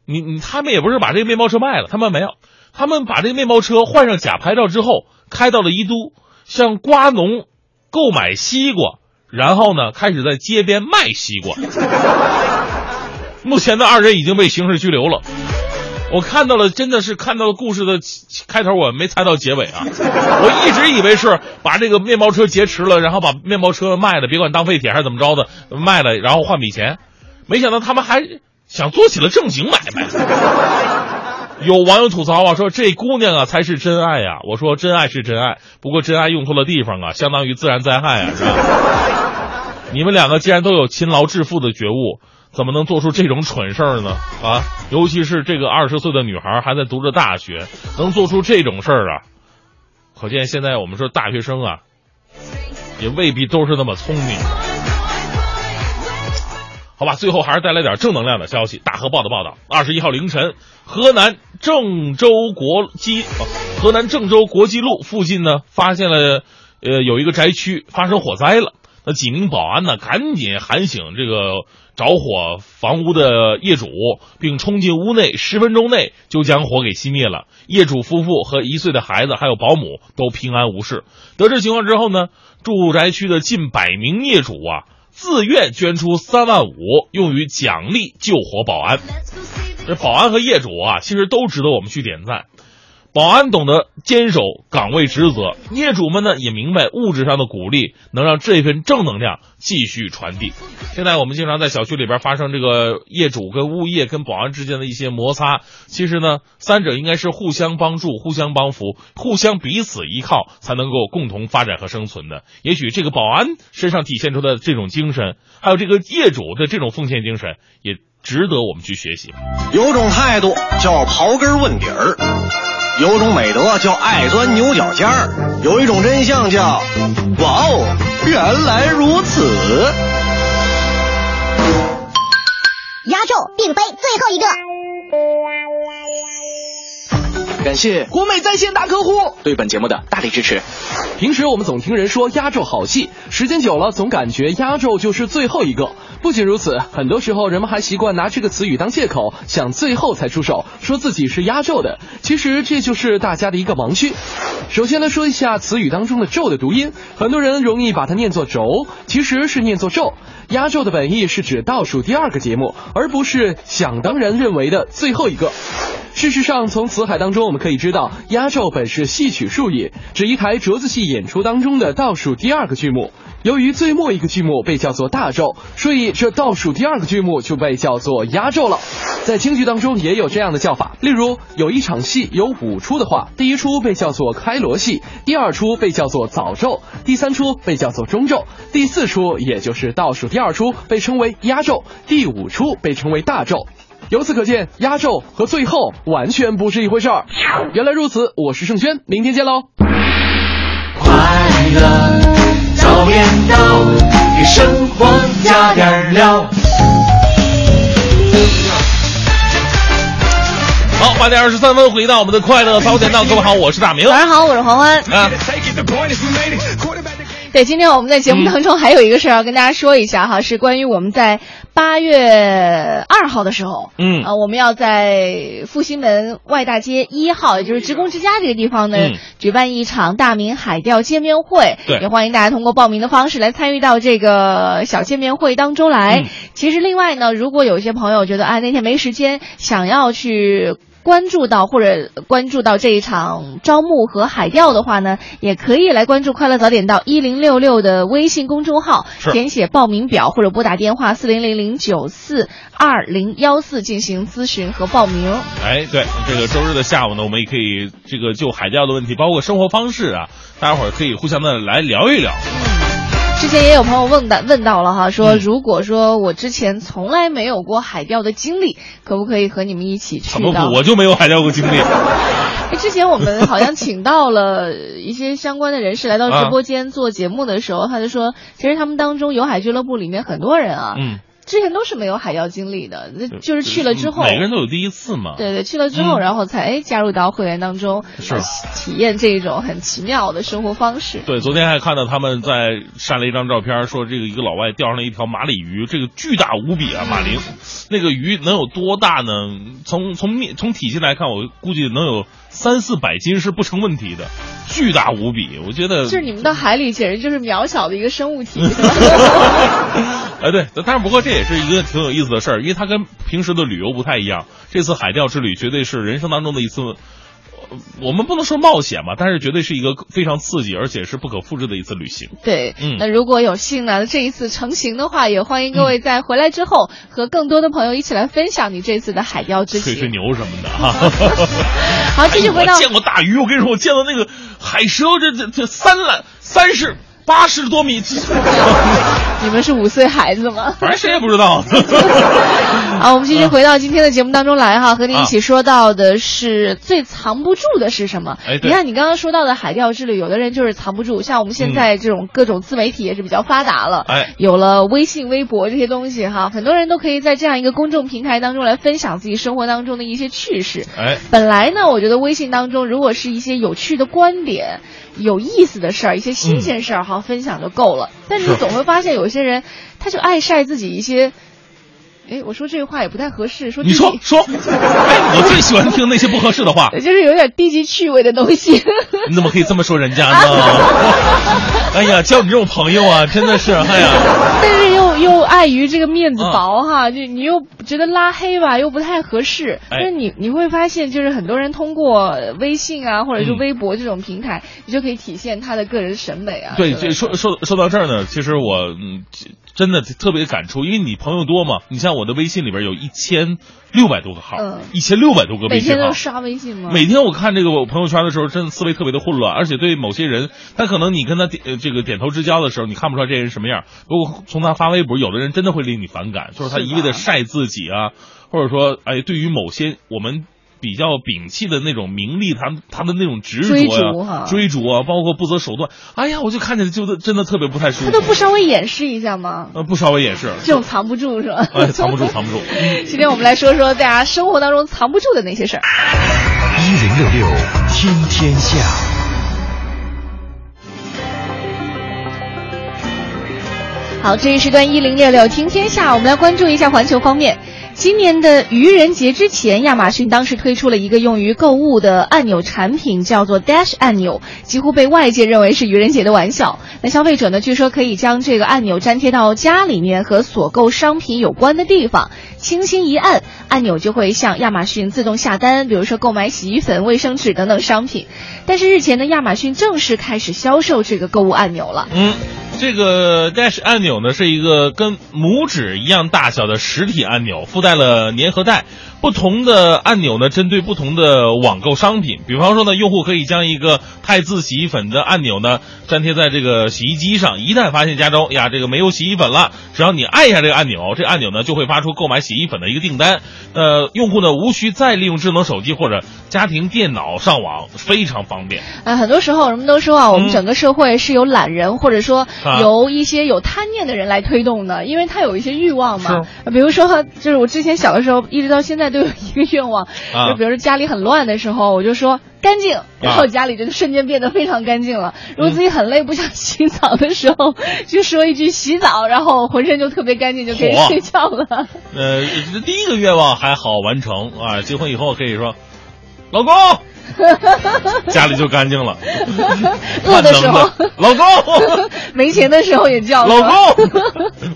你你他们也不是把这个面包车卖了，他们没有，他们把这个面包车换上假牌照之后，开到了宜都，向瓜农购买西瓜。然后呢，开始在街边卖西瓜。目前的二人已经被刑事拘留了。我看到了，真的是看到了故事的开头，我没猜到结尾啊！我一直以为是把这个面包车劫持了，然后把面包车卖了，别管当废铁还是怎么着的，卖了然后换笔钱。没想到他们还想做起了正经买卖。有网友吐槽啊，说这姑娘啊才是真爱呀！我说真爱是真爱，不过真爱用错了地方啊，相当于自然灾害啊，是吧？你们两个既然都有勤劳致富的觉悟，怎么能做出这种蠢事儿呢？啊，尤其是这个二十岁的女孩还在读着大学，能做出这种事儿啊，可见现在我们说大学生啊，也未必都是那么聪明。好吧，最后还是带来点正能量的消息。大河报的报道，二十一号凌晨，河南郑州国际。哦河南郑州国际路附近呢，发现了呃有一个宅区发生火灾了。那几名保安呢，赶紧喊醒这个着火房屋的业主，并冲进屋内，十分钟内就将火给熄灭了。业主夫妇和一岁的孩子还有保姆都平安无事。得知情况之后呢，住宅区的近百名业主啊，自愿捐出三万五，用于奖励救火保安。这保安和业主啊，其实都值得我们去点赞。保安懂得坚守岗位职责，业主们呢也明白物质上的鼓励能让这份正能量继续传递。现在我们经常在小区里边发生这个业主跟物业跟保安之间的一些摩擦，其实呢，三者应该是互相帮助、互相帮扶、互相彼此依靠，才能够共同发展和生存的。也许这个保安身上体现出的这种精神，还有这个业主的这种奉献精神，也值得我们去学习。有种态度叫刨根问底儿。有种美德叫爱钻牛角尖儿，有一种真相叫哇哦，原来如此。压轴并非最后一个。感谢国美在线大客户对本节目的大力支持。平时我们总听人说压轴好戏，时间久了总感觉压轴就是最后一个。不仅如此，很多时候人们还习惯拿这个词语当借口，想最后才出手，说自己是压轴的。其实这就是大家的一个盲区。首先来说一下词语当中的“轴”的读音，很多人容易把它念作“轴”，其实是念作“轴”。压轴的本意是指倒数第二个节目，而不是想当然认为的最后一个。事实上，从词海当中我们可以知道，压轴本是戏曲术语，指一台折子戏演出当中的倒数第二个剧目。由于最末一个剧目被叫做大咒，所以这倒数第二个剧目就被叫做压轴了。在京剧当中也有这样的叫法，例如有一场戏有五出的话，第一出被叫做开锣戏，第二出被叫做早咒，第三出被叫做中咒，第四出也就是倒数第二出被称为压轴，第五出被称为大咒。由此可见，压轴和最后完全不是一回事儿。原来如此，我是盛轩，明天见喽。快乐早点到，给生活加点料。好，八点二十三分，回到我们的快乐早点到，各位好，我是大明。晚上好，我是黄欢。啊，对，今天我们在节目当中还有一个事儿要跟大家说一下哈，是关于我们在八月二号的时候，嗯啊，我们要在复兴门外大街一号，也就是职工之家这个地方呢，嗯举办一场大明海钓见面会。对也欢迎大家通过报名的方式来参与到这个小见面会当中来。嗯其实另外呢，如果有一些朋友觉得哎那天没时间，想要去。关注到或者关注到这一场招募和海钓的话呢，也可以来关注“快乐早点到”一零六六的微信公众号，填写报名表或者拨打电话四零零零九四二零幺四进行咨询和报名。哎，对，这个周日的下午呢，我们也可以这个就海钓的问题，包括生活方式啊，大家伙儿可以互相的来聊一聊。之前也有朋友问到问到了哈，说嗯如果说我之前从来没有过海钓的经历，可不可以和你们一起去不不？，我就没有海钓过经历。哎之前我们好像请到了一些相关的人士来到直播间做节目的时候，他就说，其实他们当中有海俱乐部里面很多人啊，嗯，之前都是没有海钓经历的，那就是去了之后，每个人都有第一次嘛。对对，去了之后，嗯然后才哎加入到会员当中，是呃体验这种很奇妙的生活方式。对，昨天还看到他们在晒了一张照片，说这个一个老外钓上了一条马里鱼，这个巨大无比啊，马林，那个鱼能有多大呢？从从面从体积来看，我估计能有三四百斤是不成问题的，巨大无比。我觉得就是你们到海里简直就是渺小的一个生物体，哎，对，但是不过这也是一个挺有意思的事儿，因为它跟平时的旅游不太一样。这次海钓之旅绝对是人生当中的一次，呃我们不能说冒险吧，但是绝对是一个非常刺激而且是不可复制的一次旅行。对，嗯那如果有幸呢，这一次成行的话，也欢迎各位在回来之后和更多的朋友一起来分享你这次的海钓之吹吹。牛什么的 哈。好，继续回到哎我见过大鱼，我跟你说，我见到那个海蛇，这这这三揽三十八十多米。你们是五岁孩子吗？反正谁也不知道。好，我们继续回到今天的节目当中来哈，和您一起说到的是最藏不住的是什么？哎，你看你刚刚说到的海钓之旅，有的人就是藏不住，像我们现在这种各种自媒体也是比较发达了，哎，有了微信、微博这些东西哈，很多人都可以在这样一个公众平台当中来分享自己生活当中的一些趣事。哎，本来呢，我觉得微信当中如果是一些有趣的观点、有意思的事儿、一些新鲜事儿哈，分享就够了。但是你总会发现有些人，他就爱晒自己一些。哎，我说这个话也不太合适。说你说说，哎，我最喜欢听那些不合适的话，就是有点低级趣味的东西。你怎么可以这么说人家呢？哎呀，交你这种朋友啊，真的是，哎呀。但是又又碍于这个面子薄哈，就你又觉得拉黑吧，又不太合适。但是你你会发现，就是很多人通过微信啊，或者是微博这种平台，你就可以体现他的个人审美啊。对，这说说说到这儿呢，其实我嗯。真的特别感触，因为你朋友多嘛。你像我的微信里边有一千六百多个号，一千六百多个微信号。每天都刷微信吗？每天我看这个我朋友圈的时候，真的思维特别的混乱，而且对某些人，他可能你跟他点这个点头之交的时候，你看不出来这人什么样。如果从他发微博，有的人真的会令你反感，就是他一味的晒自己啊，或者说哎，对于某些我们。比较摒弃的那种名利，他他的那种执着呀，追逐啊，包括不择手段。哎呀，我就看着就真的特别不太舒服。他都不稍微掩饰一下吗？呃，不稍微掩饰，这种藏不住是吧？哎，藏不住，藏不住。今天我们来说说大家生活当中藏不住的那些事儿。一零六六听天下。好，这一时段一零六六听天下，我们来关注一下环球方面。今年的愚人节之前，亚马逊当时推出了一个用于购物的按钮产品，叫做 Dash 按钮，几乎被外界认为是愚人节的玩笑。那消费者呢，据说可以将这个按钮粘贴到家里面和所购商品有关的地方，轻轻一按，按钮就会向亚马逊自动下单，比如说购买洗衣粉、卫生纸等等商品。但是日前呢，亚马逊正式开始销售这个购物按钮了。嗯。这个 Dash 按钮呢，是一个跟拇指一样大小的实体按钮，附带带了粘合带。不同的按钮呢，针对不同的网购商品。比方说呢，用户可以将一个汰渍洗衣粉的按钮呢粘贴在这个洗衣机上。一旦发现家中呀这个没有洗衣粉了，只要你按一下这个按钮，这按钮呢就会发出购买洗衣粉的一个订单。呃，用户呢无需再利用智能手机或者家庭电脑上网，非常方便。呃，很多时候人们都说啊，我们整个社会是由懒人或者说由一些有贪念的人来推动的，因为他有一些欲望嘛。比如说，就是我之前小的时候，一直到现在。都有一个愿望，就比如说家里很乱的时候，我就说干净，然后家里就瞬间变得非常干净了。如果自己很累不想洗澡的时候，就说一句洗澡，然后浑身就特别干净，就可以睡觉了。呃，第一个愿望还好完成啊，结婚以后可以说，老公。家里就干净了。饿的时候，老公；没钱的时候也叫老公。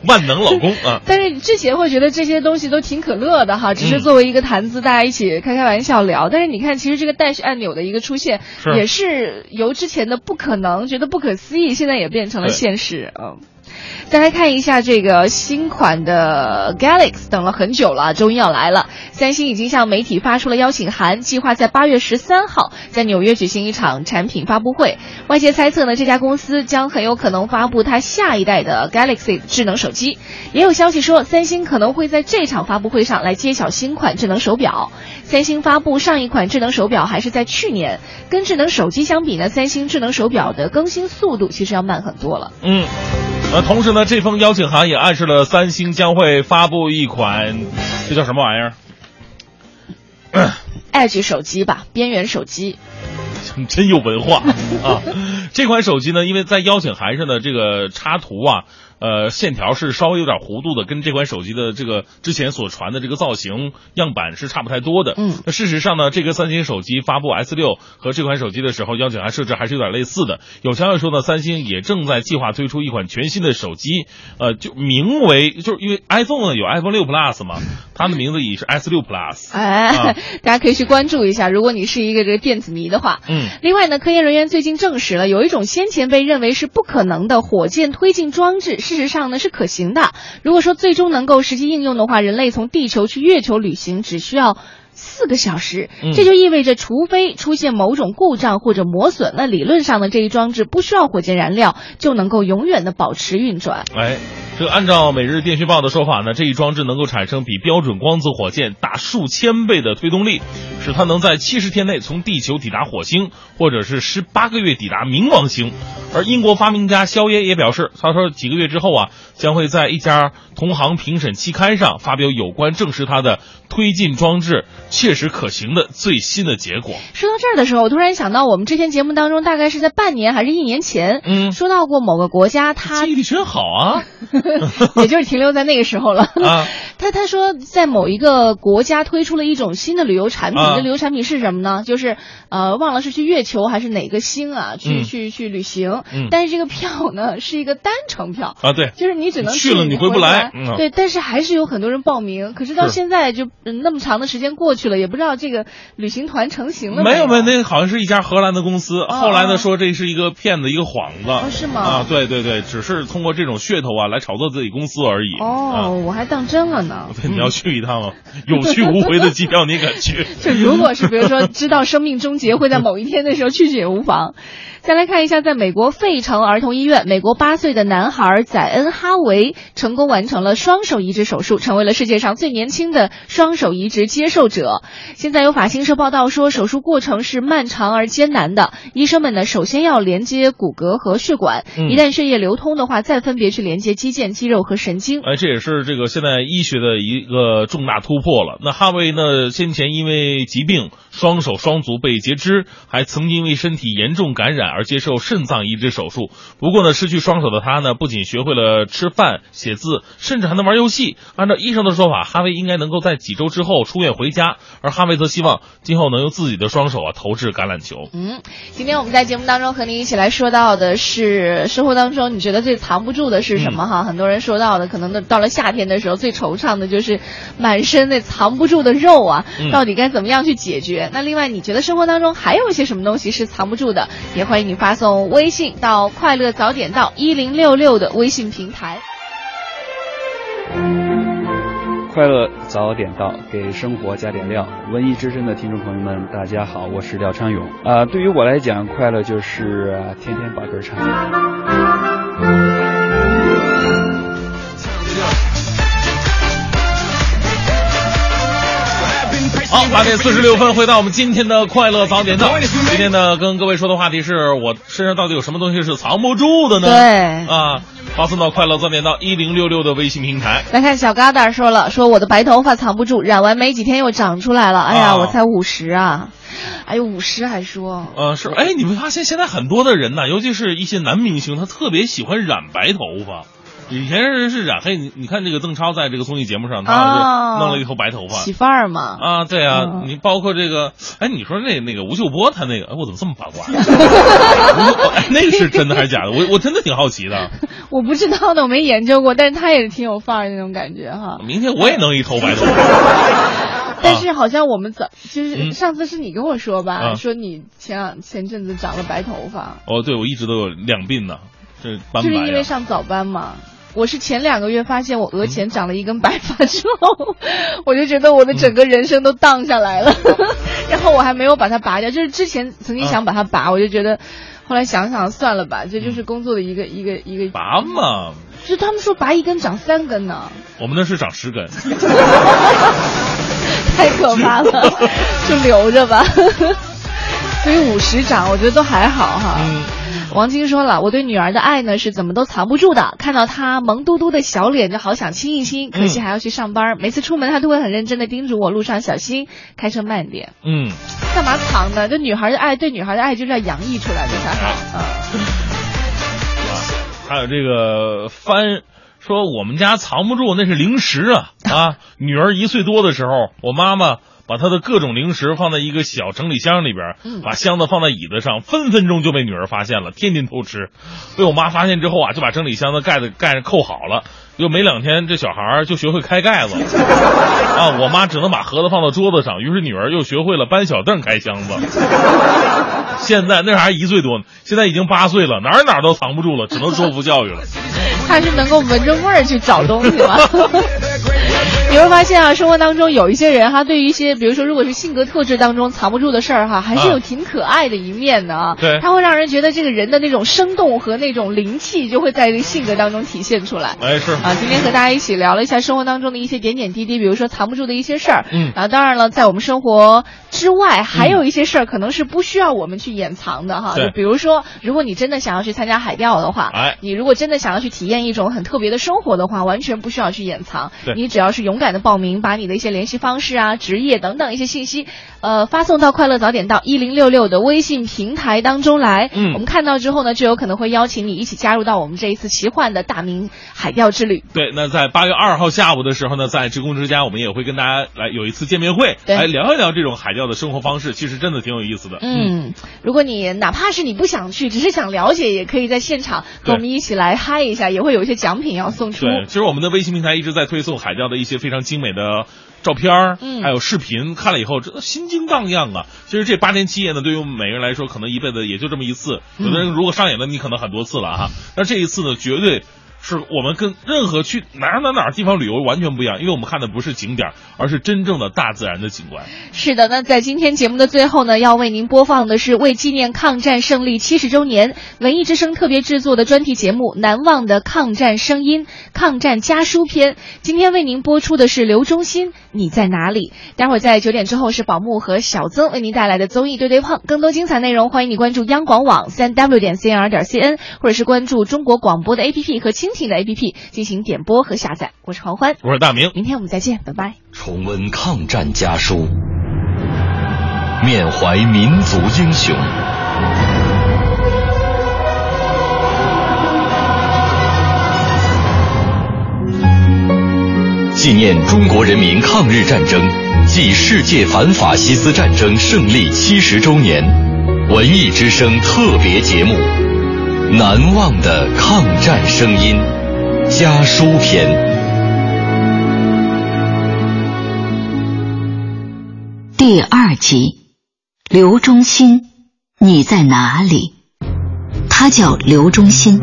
万能老公啊！但是之前会觉得这些东西都挺可乐的哈，只是作为一个谈资，大家一起开开玩笑聊。但是你看，其实这个 Dash 按钮的一个出现，也是由之前的不可能，觉得不可思议，现在也变成了现实嗯。再来看一下这个新款的 Galaxy，等了很久了，终于要来了。三星已经向媒体发出了邀请函，计划在八月十三号在纽约举行一场产品发布会。外界猜测呢，这家公司将很有可能发布它下一代的 Galaxy 智能手机。也有消息说，三星可能会在这场发布会上来揭晓新款智能手表。三星发布上一款智能手表还是在去年，跟智能手机相比呢，三星智能手表的更新速度其实要慢很多了。嗯。呃，同时呢，这封邀请函也暗示了三星将会发布一款，这叫什么玩意儿？Edge 手机吧，边缘手机。真有文化啊！这款手机呢，因为在邀请函上的这个插图啊。呃，线条是稍微有点弧度的，跟这款手机的这个之前所传的这个造型样板是差不太多的。嗯，那事实上呢，这个三星手机发布 S 六和这款手机的时候，邀请函设置还是有点类似的。有消息说呢，三星也正在计划推出一款全新的手机，呃，就名为就是因为 iPhone 呢有 iPhone 六 Plus 嘛，它的名字也是 S 六 Plus。哎，大家可以去关注一下，如果你是一个这个电子迷的话。嗯。另外呢，科研人员最近证实了，有一种先前被认为是不可能的火箭推进装置。事实上呢是可行的。如果说最终能够实际应用的话，人类从地球去月球旅行只需要四个小时。这就意味着，除非出现某种故障或者磨损，那理论上的这一装置不需要火箭燃料就能够永远的保持运转。哎。这个按照《每日电讯报》的说法呢，这一装置能够产生比标准光子火箭大数千倍的推动力，使它能在七十天内从地球抵达火星，或者是十八个月抵达冥王星。而英国发明家肖耶也表示，他说几个月之后啊，将会在一家同行评审期刊上发表有关证实他的推进装置确实可行的最新的结果。说到这儿的时候，我突然想到，我们之前节目当中，大概是在半年还是一年前，嗯，说到过某个国家，它记忆力真好啊，也就是停留在那个时候了。啊，他他说在某一个国家推出了一种新的旅游产品，啊这旅游产品是什么呢？就是呃，忘了是去月球还是哪个星啊，去、嗯去去旅行。嗯但是这个票呢是一个单程票。啊，对，就是你只能去了你你回不来来，嗯对，但是还是有很多人报名。可是到现在就、嗯那么长的时间过去了，也不知道这个旅行团成型了有没有没有，那个好像是一家荷兰的公司，后来哦呢说这是一个骗子，一个幌子，是吗啊，对对对，只是通过这种噱头啊来炒作自己公司而已。哦，啊，我还当真了呢。对，你要去一趟 有去无回的机票，你敢去？就如果是比如说知道生命终结会在某一天的时候去去也无妨。再来看一下，在美国费城儿童医院，美国八岁的男孩宰恩·哈维成功完成了双手移植手术，成为了世界上最年轻的双手移植接受者。现在有法新社报道说，手术过程是漫长而艰难的，医生们呢首先要连接骨骼和血管，嗯一旦血液流通的话，再分别去连接肌腱、肌肉和神经。哎，这也是这个现在医学的一个重大突破了。那哈维呢，先前因为疾病双手双足被截肢，还曾经因为身体严重感染而接受肾脏移植手术。不过呢，失去双手的他呢，不仅学会了吃饭、写字，甚至还能玩游戏。按照医生的说法，哈维应该能够在几周之后出院回家，而哈维则希望今后能用自己的双手啊投掷橄榄球。嗯，今天我们在节目当中和您一起来说到的是生活当中你觉得最藏不住的是什么哈？很多人说到的，可能到了夏天的时候最惆怅的就是满身那藏不住的肉啊，嗯到底该怎么样去解决？那另外你觉得生活当中还有一些什么东西是藏不住的？也欢迎你发送微信到“快乐早点到一零六六”的微信平台。快乐早点到，给生活加点料。文艺之声的听众朋友们，大家好，我是廖昌永。啊、对于我来讲，快乐就是、呃天天把歌唱。好，八点四十六分，回到我们今天的快乐早点到。今天呢，跟各位说的话题是我身上到底有什么东西是藏不住的呢？对啊，发送到快乐早点到一零六六的微信平台。来看小疙瘩说了，说我的白头发藏不住，染完没几天又长出来了。哎呀，啊我才五十啊！哎呦，五十还说，呃，是，哎，你们发现现在很多的人呢，尤其是一些男明星，他特别喜欢染白头发。以前是是染黑，你你看这个邓超在这个综艺节目上，他弄了一头白头发。起范儿嘛。啊，对啊，嗯你包括这个，哎，你说那那个吴秀波他那个，哎，我怎么这么八卦？吴 哎那个是真的还是假的？我我真的挺好奇的。我不知道呢，我没研究过，但是他也是挺有范儿的那种感觉哈。明天我也弄一头白头发。但是好像我们早就是嗯上次是你跟我说吧，啊说你前两前阵子长了白头发，哦，对，我一直都有两鬓呢，就是。因为上早班嘛。我是前两个月发现我额前长了一根白发之后，我就觉得我的整个人生都荡下来了，然后我还没有把它拔掉，就是之前曾经想把它拔，我就觉得，后来想想算了吧，这就是工作的一个一个一个。拔嘛，就他们说拔一根长三根呢，我们那是长十根。太可怕了，就留着吧。所以五十长，我觉得都还好哈。嗯。王晶说了，我对女儿的爱呢是怎么都藏不住的，看到她萌嘟嘟的小脸就好想亲一亲，可惜还要去上班，每次出门她都会很认真的叮嘱我路上小心，开车慢点。嗯，干嘛藏呢？这女孩的爱，对女孩的爱就是要洋溢出来的才好。嗯。还有这个翻说我们家藏不住，那是零食啊啊！女儿一岁多的时候，我妈妈把他的各种零食放在一个小整理箱里边，嗯把箱子放在椅子上，分分钟就被女儿发现了，天天偷吃。被我妈发现之后啊，就把整理箱的盖子盖上扣好了。又没两天，这小孩儿就学会开盖子啊！我妈只能把盒子放到桌子上，于是女儿又学会了搬小凳开箱子。现在那还一岁多呢，现在已经八岁了，哪儿哪儿都藏不住了，只能说服教育了。他是能够闻着味儿去找东西吗？你会发现啊，生活当中有一些人哈，对于一些，比如说，如果是性格特质当中藏不住的事儿哈，还是有挺可爱的一面的啊。对，他会让人觉得这个人的那种生动和那种灵气，就会在这个性格当中体现出来。哎，是啊，今天和大家一起聊了一下生活当中的一些点点滴滴，比如说藏不住的一些事儿。嗯，啊，当然了，在我们生活之外，还有一些事儿可能是不需要我们去掩藏的哈。对就比如说，如果你真的想要去参加海钓的话，哎，你如果真的想要去体验一种很特别的生活的话，完全不需要去掩藏。对你只要是勇敢的报名，把你的一些联系方式啊、职业等等一些信息，呃，发送到快乐早点到一零六六的微信平台当中来。嗯我们看到之后呢，就有可能会邀请你一起加入到我们这一次奇幻的大明海钓之旅。对，那在八月二号下午的时候呢，在职工之家，我们也会跟大家来有一次见面会，对来聊一聊这种海钓的生活方式，其实真的挺有意思的。嗯，如果你哪怕是你不想去，只是想了解，也可以在现场跟我们一起来嗨一下，也会有一些奖品要送出。对，其实我们的微信平台一直在推送海钓的一些非常精美的照片儿，嗯还有视频，看了以后真的心惊荡漾啊！其实这八天七夜呢，对于我们每个人来说，可能一辈子也就这么一次。嗯有的人如果上演了，你可能很多次了哈。那这一次呢，绝对。是我们跟任何去哪儿哪儿哪儿地方旅游完全不一样，因为我们看的不是景点，而是真正的大自然的景观。是的，那在今天节目的最后呢，要为您播放的是为纪念抗战胜利七十周年，文艺之声特别制作的专题节目《难忘的抗战声音》抗战家书篇。今天为您播出的是刘忠心，你在哪里？待会儿在九点之后是宝木和小曾为您带来的综艺对对碰，更多精彩内容欢迎你关注央广网三 w 点 cnr 点 cn，或者是关注中国广播的 APP 和蜻蜓的 APP 进行点播和下载。我是黄欢，我是大明，明天我们再见，拜拜。重温抗战家书，缅怀民族英雄。纪念中国人民抗日战争暨世界反法西斯战争胜利七十周年，文艺之声特别节目《难忘的抗战声音》家书篇。第二集，刘忠心，你在哪里？他叫刘忠心，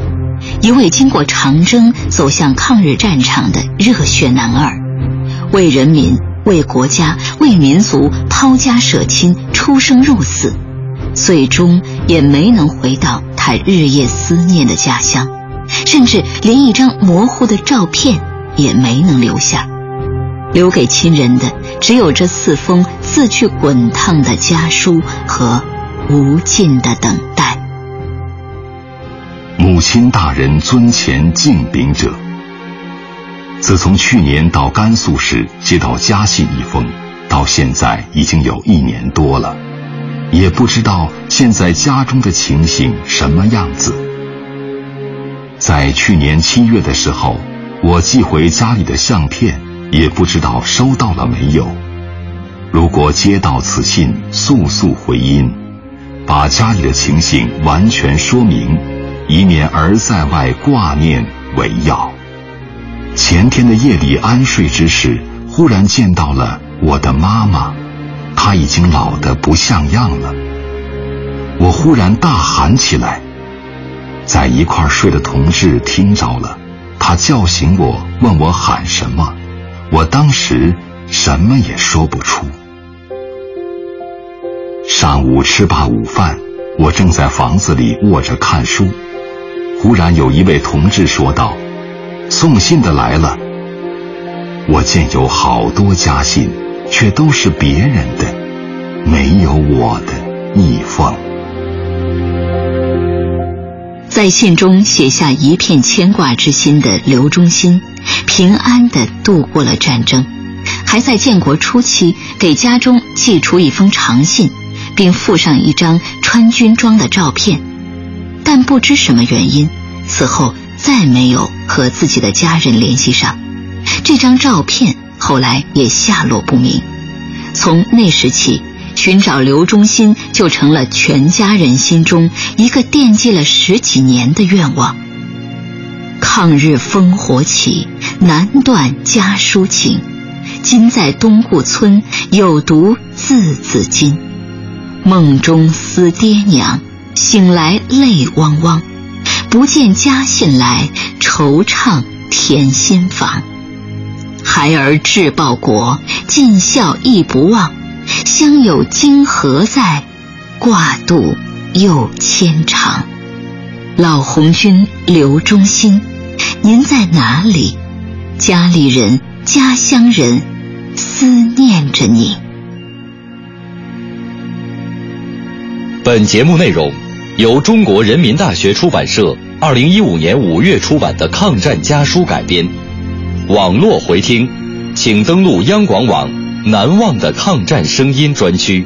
一位经过长征走向抗日战场的热血男儿，为人民、为国家、为民族抛家舍亲、出生入死，最终也没能回到他日夜思念的家乡，甚至连一张模糊的照片也没能留下。留给亲人的只有这四封字句滚烫的家书和无尽的等待。母亲大人尊前敬禀者。自从去年到甘肃时接到家信一封，到现在已经有一年多了，也不知道现在家中的情形什么样子。在去年七月的时候，我寄回家里的相片。也不知道收到了没有。如果接到此信，速速回音，把家里的情形完全说明，以免儿在外挂念为要。前天的夜里安睡之时，忽然见到了我的妈妈，他已经老得不像样了。我忽然大喊起来，在一块睡的同志听着了，他叫醒我，问我喊什么。我当时什么也说不出。上午吃罢午饭，我正在房子里卧着看书，忽然有一位同志说道：“送信的来了。”我见有好多家信，却都是别人的，没有我的一封。在信中写下一片牵挂之心的刘忠心，平安地度过了战争，还在建国初期给家中寄出一封长信，并附上一张穿军装的照片。但不知什么原因，此后再没有和自己的家人联系上。这张照片后来也下落不明。从那时起，寻找刘忠心就成了全家人心中一个惦记了十几年的愿望。抗日烽火起，难断家书情。今在东固村，有读字字经。梦中思爹娘，醒来泪汪汪。不见家信来，惆怅添新房。孩儿志报国，尽孝亦不忘。乡有金河在，挂肚又牵肠。老红军刘忠心，您在哪里？家里人、家乡人思念着你。本节目内容由中国人民大学出版社二零一五年五月出版的抗战家书改编。网络回听，请登录央广网“难忘的抗战声音”专区。